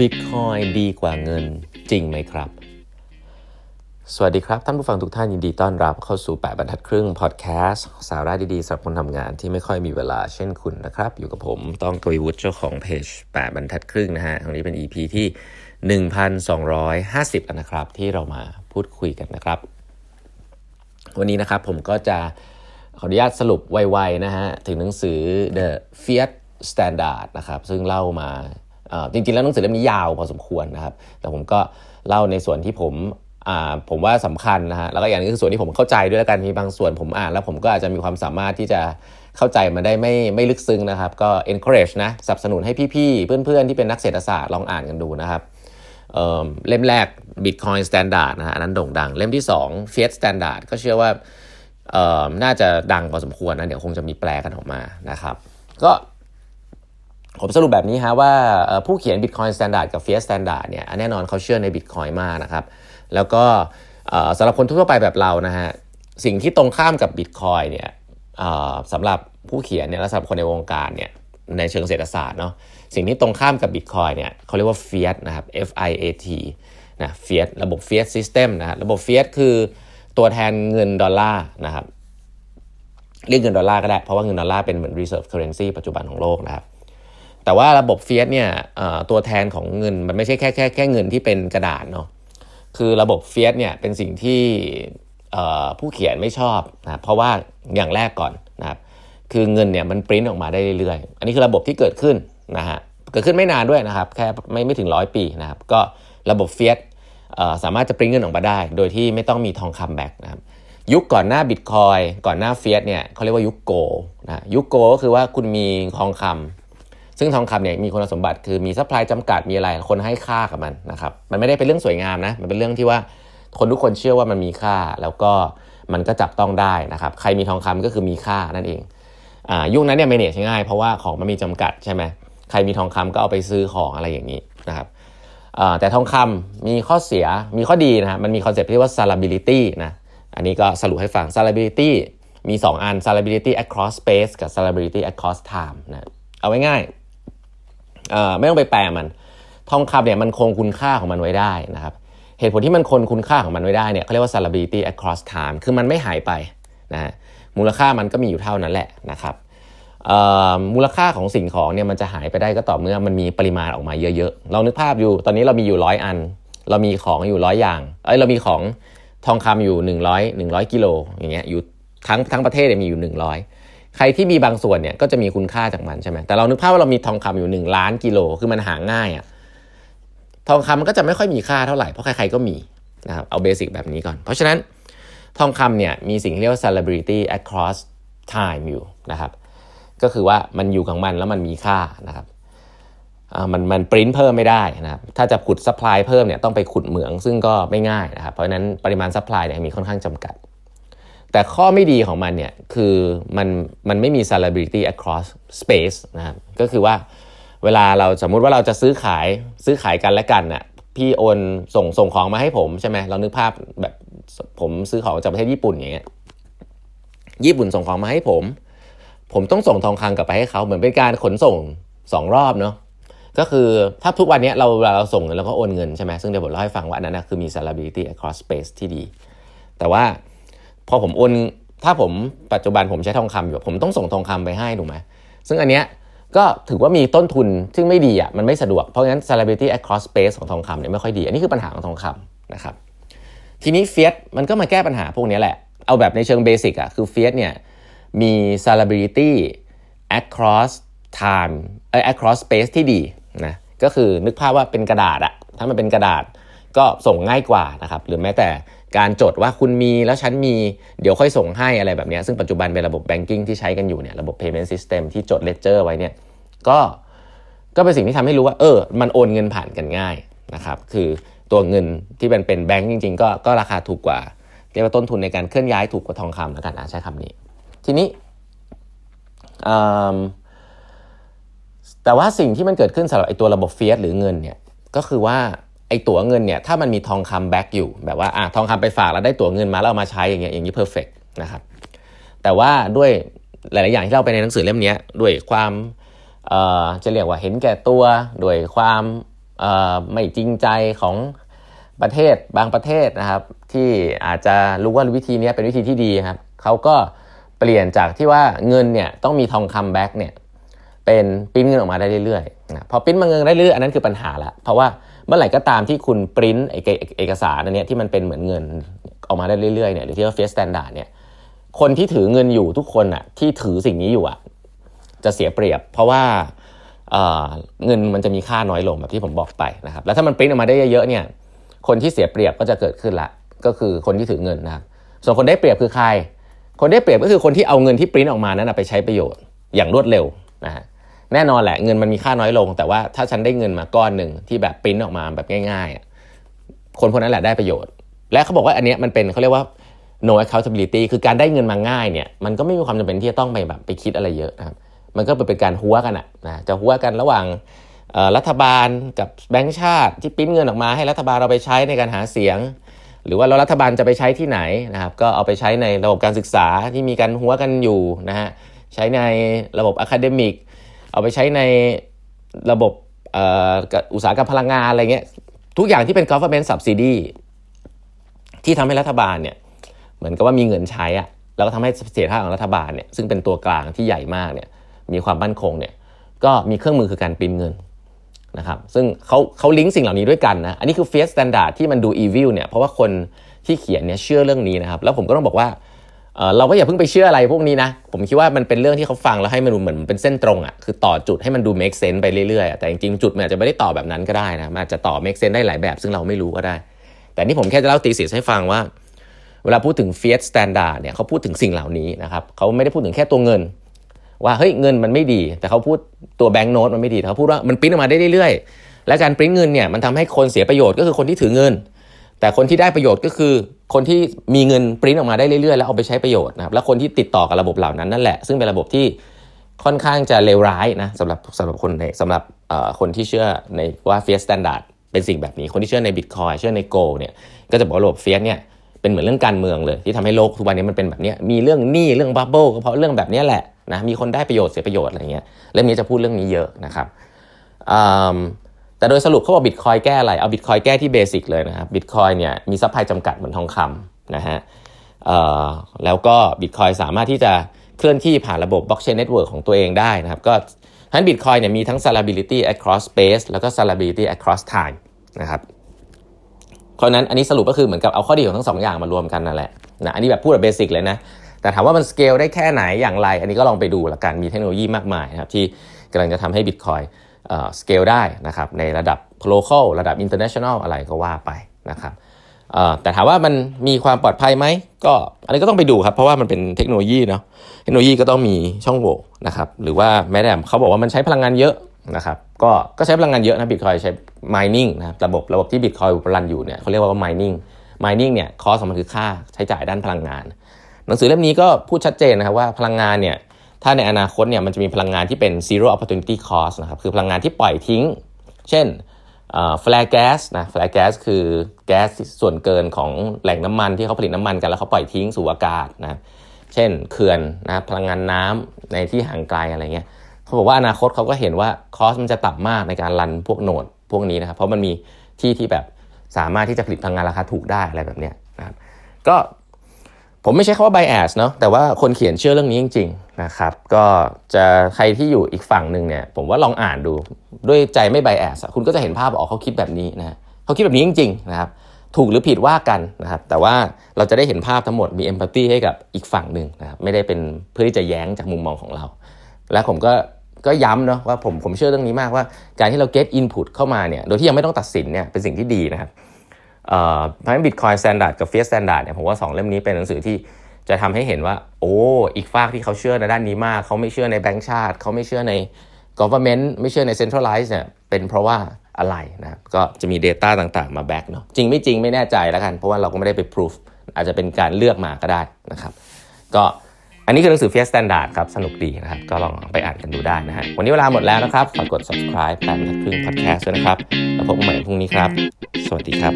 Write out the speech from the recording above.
Bitcoin ดีกว่าเงินจริงไหมครับ สวัสดีครับ ท่านผู้ฟังทุกท่านยินดีต้อนรับเข้าสู่ 8 บรรทัดครึ่งพอดแคสต์สาระดีๆสำหรับคนทำงานที่ไม่ค่อยมีเวลาเช่นคุณนะครับ อยู่กับผมต้องกวีวุฒิเจ้าของเพจ 8 บรรทัดครึ่งนะฮะตรงนี้เป็น EP ที่ 1250แล้วนะครับ ที่เรามาพูดคุยกันนะครับ วันนี้นะครับผมก็จะขออนุญาตสรุปไวๆนะฮะถึงหนังสือ The Fiat Standard นะครับซึ่งเล่ามา จริงๆแล้วหนังสือเล่มนี้ยาวพอสมควรนะครับ แต่ผมก็เล่าในส่วนที่ผมผมว่าสำคัญนะฮะแล้วก็อย่างนี้คือส่วนที่ผมเข้าใจด้วยแล้วกันมีบางส่วนผมอ่านแล้วผมก็อาจจะมีความสามารถที่จะเข้าใจมาได้ไม่ไม่ลึกซึ้งนะครับ ก็ encourage นะสนับสนุนให้พี่ๆ เพื่อนๆ ที่เป็นนักเศรษฐศาสตร์ลองอ่านกันดูนะครับเเล่มแรก Bitcoin Standard นะฮะอันนั้นโด่งดัง เล่มที่ 2 Fiat Standard ก็เชื่อว่าน่าจะดังพอสมควรนะเดี๋ยวคงจะมีแปลกันออกมานะครับ ก็ ผมสรุปแบบนี้ฮะว่าผู้เขียน Bitcoin Standard กับ Fiat Standard เนี่ยแน่นอนเขาเชื่อใน Bitcoin มากนะครับ แล้วก็สำหรับคนทั่วไปแบบเรานะฮะสิ่งที่ตรงข้ามกับ Bitcoin เนี่ยสำหรับผู้เขียนเนี่ยและสำหรับคนในวงการเนี่ยในเชิงเศรษฐศาสตร์เนาะสิ่งที่ตรงข้ามกับ Bitcoin เนี่ยเขาเรียกว่า Fiat นะครับ F I A T นะ Fiat ระบบ Fiat System นะฮะระบบ Fiat คือตัวแทนเงินดอลลาร์นะครับเรียกเงินดอลลาร์ก็ได้ เพราะว่าเงินดอลลาร์เป็นเหมือน reserve currency ปัจจุบันของโลกนะครับ แต่ว่าระบบ fiat เนี่ยตัวแทนของเงินมันไม่ใช่แค่แค่แค่เงินที่เป็นกระดาษเนาะคือระบบ fiat เนี่ยเป็นสิ่งที่ผู้เขียนไม่ชอบนะเพราะว่าอย่างแรกก่อนนะครับคือเงินเนี่ยมันปริ้นออกมาได้เรื่อยๆ อันนี้คือระบบที่เกิดขึ้นนะฮะเกิดขึ้นไม่นานด้วยนะครับ แค่ไม่ไม่ถึงร้อยปีนะครับ ก็ระบบ fiat สามารถจะปริ้นเงินออกมาได้ โดยที่ไม่ต้องมีทองคำ back นะครับยุคก่อนหน้าบิตคอยก่อนหน้า fiat เนี่ยเขาเรียกว่ายุคโกนะยุคโกก็คือว่าคุณมีทองคำ ซึ่งทองคำเนี่ยมีคุณสมบัติคือมี supply จำกัดมีอะไรคนให้ค่ากับมันนะครับมันไม่ได้เป็นเรื่องสวยงามนะมันเป็นเรื่องที่ว่าคนทุกคนเชื่อว่ามันมีค่า แล้วก็มันก็จับต้องได้นะครับใครมีทองคำก็คือมีค่านั่นเองอ่ายุคนั้นเนี่ย manage ง่ายเพราะว่าของมันมีจำกัดใช่ไหมใครมีทองคำก็เอาไปซื้อของอะไรอย่างนี้นะครับแต่ทองคำมีข้อเสียมีข้อดีนะมันมี concept ที่ว่า salability นะอันนี้ก็สรุปให้ฟัง salability มี 2 อัน salability across space กับ salability across time นะเอาไว้ง่าย ไม่ต้องไปแปลมัน ทองคำเนี่ยมันคงคุณค่าของมันไว้ได้นะครับเหตุผลที่มันคงคุณค่าของมันไว้ได้เนี่ยเขาเรียกว่า salability across time คือมันไม่หายไปนะมูลค่ามันก็มีอยู่เท่านั้นแหละนะครับมูลค่าของสิ่งของเนี่ยมันจะหายไปได้ก็ต่อเมื่อมันมีปริมาณออกมาเยอะๆเรานึกภาพอยู่ตอนนี้เรามีอยู่ร้อยอัน เรามีของอยู่ร้อยอย่างเอ้ยเรามีของทองคำอยู่ 100 100กิโลอย่างเงี้ยอยู่ทั้งทั้งประเทศมีอยู่ 100 ใครที่มีบางส่วนเนี่ยก็จะมีคุณค่าจากมันใช่ไหมแต่เรานึกภาพว่าเรามีทองคำอยู่ 1 ล้านกิโลคือมันหาง่ายอะทองคำมันก็จะไม่ค่อยมีค่าเท่าไหร่เพราะใครๆก็มีนะครับเอา basic แบบนี้ก่อน เพราะฉะนั้นทองคำเนี่ยมีสิ่งเรียกว่า salability across time อยู่นะครับก็คือว่ามันอยู่ของมันแล้วมันมีค่านะครับมันมันปริ้นเพิ่มไม่ได้นะครับถ้าจะขุด supply เพิ่มเนี่ยต้องไปขุดเหมืองซึ่งก็ไม่ง่ายนะครับเพราะฉะนั้นปริมาณ supply เนี่ยมีค่อนข้างจำกัด แต่ข้อไม่ดีของมันเนี่ยคือมันมันไม่มี salability across space นะครับก็คือว่าเวลาเราสมมุติว่าเราจะซื้อขายซื้อขายกันและกันน่ะพี่โอนส่งส่งของมาให้ผมใช่ไหมเรานึกภาพแบบผมซื้อของจากประเทศญี่ปุ่นอย่างเงี้ยญี่ปุ่นส่งของมาให้ผม ผมต้องส่งทองคำกลับไปให้เขาเหมือนเป็นการขนส่งสองรอบเนาะก็คือถ้าทุกวันนี้เราเราส่งเงินแล้วก็โอนเงินใช่ไหมซึ่งเดี๋ยวผมเล่าให้ฟังว่าอันนั้นนะคือมี salability across space ที่ดี แต่ว่า พอผมโอนถ้าผมปัจจุบันผมใช้ทองคำอยู่ผมต้องส่งทองคำไปให้ถูกไหมซึ่งอันเนี้ยก็ถือว่ามีต้นทุนซึ่งไม่ดีอะมันไม่สะดวก เพราะงั้น salability across space ของทองคำเนี่ยไม่ค่อยดี อันนี้คือปัญหาของทองคำนะครับทีนี้เฟียสมันก็มาแก้ปัญหาพวกนี้แหละ เอาแบบในเชิงเบสิกอะคือเฟียสเนี่ยมี salability across time เอ้ across space ที่ดีนะก็คือนึกภาพว่าเป็นกระดาษอะถ้ามันเป็นกระดาษ ก็ส่งง่ายกว่านะครับหรือแม้แต่การจดว่าคุณมีแล้วฉันมีเดี๋ยวค่อยส่งให้อะไรแบบนี้ซึ่งปัจจุบันเป็นระบบ banking ที่ใช้กันอยู่เนี่ยระบบ payment system ที่จด ledger ไว้เนี่ยก็ก็เป็นสิ่งที่ทำให้รู้ว่าเออมันโอนเงินผ่านกันง่ายนะครับคือตัวเงินที่เป็นเป็นแบงก์จริงๆ ก็ก็ราคาถูกกว่า เรียกว่าต้นทุนในการเคลื่อนย้ายถูกกว่าทองคำแล้วกันนะใช้คำนี้ ทีนี้แต่ว่าสิ่งที่มันเกิดขึ้นสำหรับไอ้ตัวระบบ fiat หรือเงินเนี่ยก็คือว่า ไอ้ตั๋วเงินเนี่ยถ้ามันมีทองคำ back อยู่แบบว่าอะทองคำไปฝากแล้วได้ตั๋วเงินมาแล้วเอามาใช้อย่างเงี้ยอย่างนี้ perfectนะครับแต่ว่าด้วยหลาย ๆ อย่างที่เราไปในหนังสือเล่มนี้ด้วยความเอ่อจะเรียกว่าเห็นแก่ตัวด้วยความไม่จริงใจของประเทศบางประเทศนะครับที่อาจจะรู้ว่าวิธีนี้เป็นวิธีที่ดีครับเขาก็เปลี่ยนจากที่ว่าเงินเนี่ยต้องมีทองคำแบ็กเนี่ย เป็นปิ้นเงินออกมาได้เรื่อยๆนะพอปิ้นมาเงินได้เรื่อยอันนั้นคือปัญหาละเพราะว่าเมื่อไหร่ก็ตามที่คุณปริ้นเอกสารอันนี้ที่มันเป็นเหมือนเงินออกมาได้เรื่อยๆเนี่ยหรือที่เรียกว่า fiat standard เนี่ยคนที่ถือเงินอยู่ทุกคนอะที่ถือสิ่งนี้อยู่อะจะเสียเปรียบ เพราะว่าเงินมันจะมีค่าน้อยลงแบบที่ผมบอกไปนะครับแล้วถ้ามันปริ้นออกมาได้เยอะๆเนี่ยคนที่เสียเปรียบก็จะเกิดขึ้นละก็คือคนที่ถือเงินนะครับส่วนคนได้เปรียบคือใคร คนได้เปรียบก็คือคนที่เอาเงินที่ปริ้นออกมานั้นไปใช้ประโยชน์อย่างรวดเร็วนะฮะ แน่นอนแหละเงินมันมีค่าน้อยลง แต่ว่าถ้าฉันได้เงินมาก้อนหนึ่งที่แบบปริ้นออกมาแบบง่ายๆคนคนนั้นแหละได้ประโยชน์ และเขาบอกว่าอันนี้มันเป็นเขาเรียกว่า no accountability คือการได้เงินมาง่ายเนี่ยมันก็ไม่มีความจำเป็นที่จะต้องไปแบบไปคิดอะไรเยอะนะครับมันก็เป็นการหัวกันอะนะจะหัวกันระหว่างรัฐบาลกับแบงก์ชาติที่ปิ้นเงินออกมาให้รัฐบาลเราไปใช้ในการหาเสียง หรือว่าเรารัฐบาลจะไปใช้ที่ไหนนะครับก็เอาไปใช้ในระบบการศึกษาที่มีการหัวกันอยู่นะฮะใช้ในระบบอะคาเดมิก เอาไปใช้ในระบบอุตสาหกรรมพลังงานอะไรเงี้ยทุกอย่างที่เป็น government subsidy ที่ทำให้รัฐบาลเนี่ยเหมือนกับว่ามีเงินใช้อะแล้วก็ทำให้เสถียรภาพของรัฐบาลเนี่ยซึ่งเป็นตัวกลางที่ใหญ่มากเนี่ยมีความมั่นคงเนี่ยก็มีเครื่องมือคือการปริ้นเงินนะครับซึ่งเขาเขาลิงก์สิ่งเหล่านี้ด้วยกันนะอันนี้คือ Fiat Standard ที่มันดู evil เนี่ยเพราะว่าคนที่เขียนเนี่ยเชื่อเรื่องนี้นะครับแล้วผมก็ต้องบอกว่า เราก็อย่าเพิ่งไปเชื่ออะไรพวกนี้นะ ผมคิดว่ามันเป็นเรื่องที่เขาฟังแล้วให้มันดูเหมือนเป็นเส้นตรงอะคือต่อจุดให้มันดู make sense ไปเรื่อยๆ แต่จริงๆ จุดมันอาจจะไม่ได้ต่อแบบนั้นก็ได้นะมันอาจจะต่อ make sense ได้หลายแบบ ซึ่งเราไม่รู้ก็ได้ แต่นี่ผมแค่จะเล่าตีสิให้ฟังว่า เวลาพูดถึง fiat standard เนี่ยเขาพูดถึงสิ่งเหล่านี้นะครับเขาไม่ได้พูดถึงแค่ตัวเงิน ว่าเฮ้ยเงินมันไม่ดี แต่เขาพูดตัวแบงก์โน้ตมันไม่ดีเขาพูดว่ามันปริ้นออกมาได้เรื่อยๆและการปริ้นเงินเนี่ยมันทำให้คนเสียประโยชน์ก็คือคนที่ถือเงิน แต่คนที่ได้ประโยชน์ก็คือ คนที่มีเงินปริ้นออกมาได้เรื่อยๆ แล้วเอาไปใช้ประโยชน์นะครับ แล้วคนที่ติดต่อกับระบบเหล่านั้นนั่นแหละ ซึ่งเป็นระบบที่ค่อนข้างจะเลวร้ายนะสำหรับสำหรับคนในสำหรับคนที่เชื่อในว่า Fiat Standard เป็นสิ่งแบบนี้ คนที่เชื่อในบิตคอยเชื่อใน gold เนี่ยก็จะบอกว่าระบบ Fiat เนี่ยเป็นเหมือนเรื่องการเมืองเลย ที่ทำให้โลกทุกวันนี้มันเป็นแบบนี้มีเรื่องหนี้เรื่อง bubble ก็เพราะเรื่องแบบนี้แหละนะมีคนได้ประโยชน์เสียประโยชน์อะไรเงี้ยเรื่องนี้จะพูดเรื่องนี้เยอะนะครับ แต่โดยสรุปเขาบอกบิตคอยแก้อะไร เอาบิตคอยแก้ที่ basic เลยนะครับบิตคอยเนี่ยมี supply จำกัดเหมือนทองคำนะฮะแล้วก็บิตคอยสามารถที่จะเคลื่อนที่ผ่านระบบ blockchain network ของตัวเองได้นะครับ ก็ทั้งบิตคอยเนี่ยมีทั้ง scalability across space แล้วก็ scalability across time นะครับเพราะนั้นอันนี้สรุปก็คือเหมือนกับเอาข้อดีของทั้งสองอย่างมารวมกันนั่นแหละนะอันนี้แบบพูดแบบ basic เลยนะ แต่ถามว่ามันสเกลได้แค่ไหนอย่างไร อันนี้ก็ลองไปดูละกันมีเทคโนโลยีมากมายนะครับที่กำลังจะทำให้ Bitcoin สเกลได้นะครับในระดับ local ระดับ international อะไรก็ว่าไปนะครับแต่ถามว่ามันมีความปลอดภัยไหมก็อันนี้ก็ต้องไปดูครับ เพราะว่ามันเป็นเทคโนโลยีเนาะเทคโนโลยีก็ต้องมีช่องโหว่นะครับหรือว่าแม้แต่เขาบอกว่ามันใช้พลังงานเยอะนะครับก็ก็ใช้พลังงานเยอะนะบิตคอยใช้ mining นะครับระบบระบบที่บิตคอยรันอยู่เนี่ยเขาเรียกว่า mining mining เนี่ยคอสมันคือค่าใช้จ่ายด้านพลังงาน หนังสือเล่มนี้ก็พูดชัดเจนนะครับว่าพลังงานเนี่ย ถ้าในอนาคตเนี่ยมันจะมีพลังงานที่เป็น zero opportunity cost นะครับคือพลังงานที่ปล่อยทิ้ง เช่น flare gas นะ flare gas คือแก๊สส่วนเกินของแหล่งน้ำมันที่เขาผลิตน้ำมันกันแล้วเขาปล่อยทิ้งสู่อากาศนะเช่นเขื่อนนะพลังงานน้ำในที่ห่างไกลอะไรเงี้ยเขาบอกว่าอนาคตเขาก็เห็นว่าคอสมันจะต่ำมากในการรันพวกโนดพวกนี้นะครับเพราะมันมีที่ที่แบบสามารถที่จะผลิตพลังงานราคาถูกได้อะไรแบบเนี้ยนะครับก็ ผมไม่ใช่คำว่า bias เนาะแต่ว่าคนเขียนเชื่อเรื่องนี้จริงๆนะครับก็จะใครที่อยู่อีกฝั่งหนึ่งเนี่ยผมว่าลองอ่านดูด้วยใจไม่ bias คุณก็จะเห็นภาพออกเขาคิดแบบนี้นะเขาคิดแบบนี้จริงๆนะครับถูกหรือผิดว่ากันนะครับแต่ว่าเราจะได้เห็นภาพทั้งหมดมี empathy ให้กับอีกฝั่งหนึ่งนะครับไม่ได้เป็นเพื่อที่จะแย้งจากมุมมองของเรา และผมก็ก็ย้ำเนาะว่าผมผมเชื่อเรื่องนี้มากว่า การที่เรา get input เข้ามาเนี่ยโดยที่ยังไม่ต้องตัดสินเนี่ยเป็นสิ่งที่ดีนะครับ เพราะฉะนั้น Bitcoin Standard กับ Fiat Standard เนี่ยผมว่า 2 เล่มนี้เป็นหนังสือที่จะทำให้เห็นว่า โอ้อีกฝากที่เขาเชื่อในด้านนี้มาก เขาไม่เชื่อในแบงก์ชาติ เขาไม่เชื่อใน government ไม่เชื่อใน centralize เนี่ยเป็นเพราะว่าอะไรนะก็จะมี Data ต่างๆ มาแบ็กเนาะจริงไม่จริงไม่แน่ใจแล้วกัน เพราะว่าเราก็ไม่ได้ไป proof อาจจะเป็นการเลือกมาก็ได้นะครับ ก็ อันนี้คือหนังสือ Fiat Standard ครับ สนุกดีนะครับ ก็ลองไปอ่านกันดูได้นะฮะ วันนี้เวลาหมดแล้วนะครับ ฝากกด subscribe แปดบรรทัดครึ่ง podcast ด้วยนะครับ แล้วพบกันใหม่พรุ่งนี้ครับ สวัสดีครับ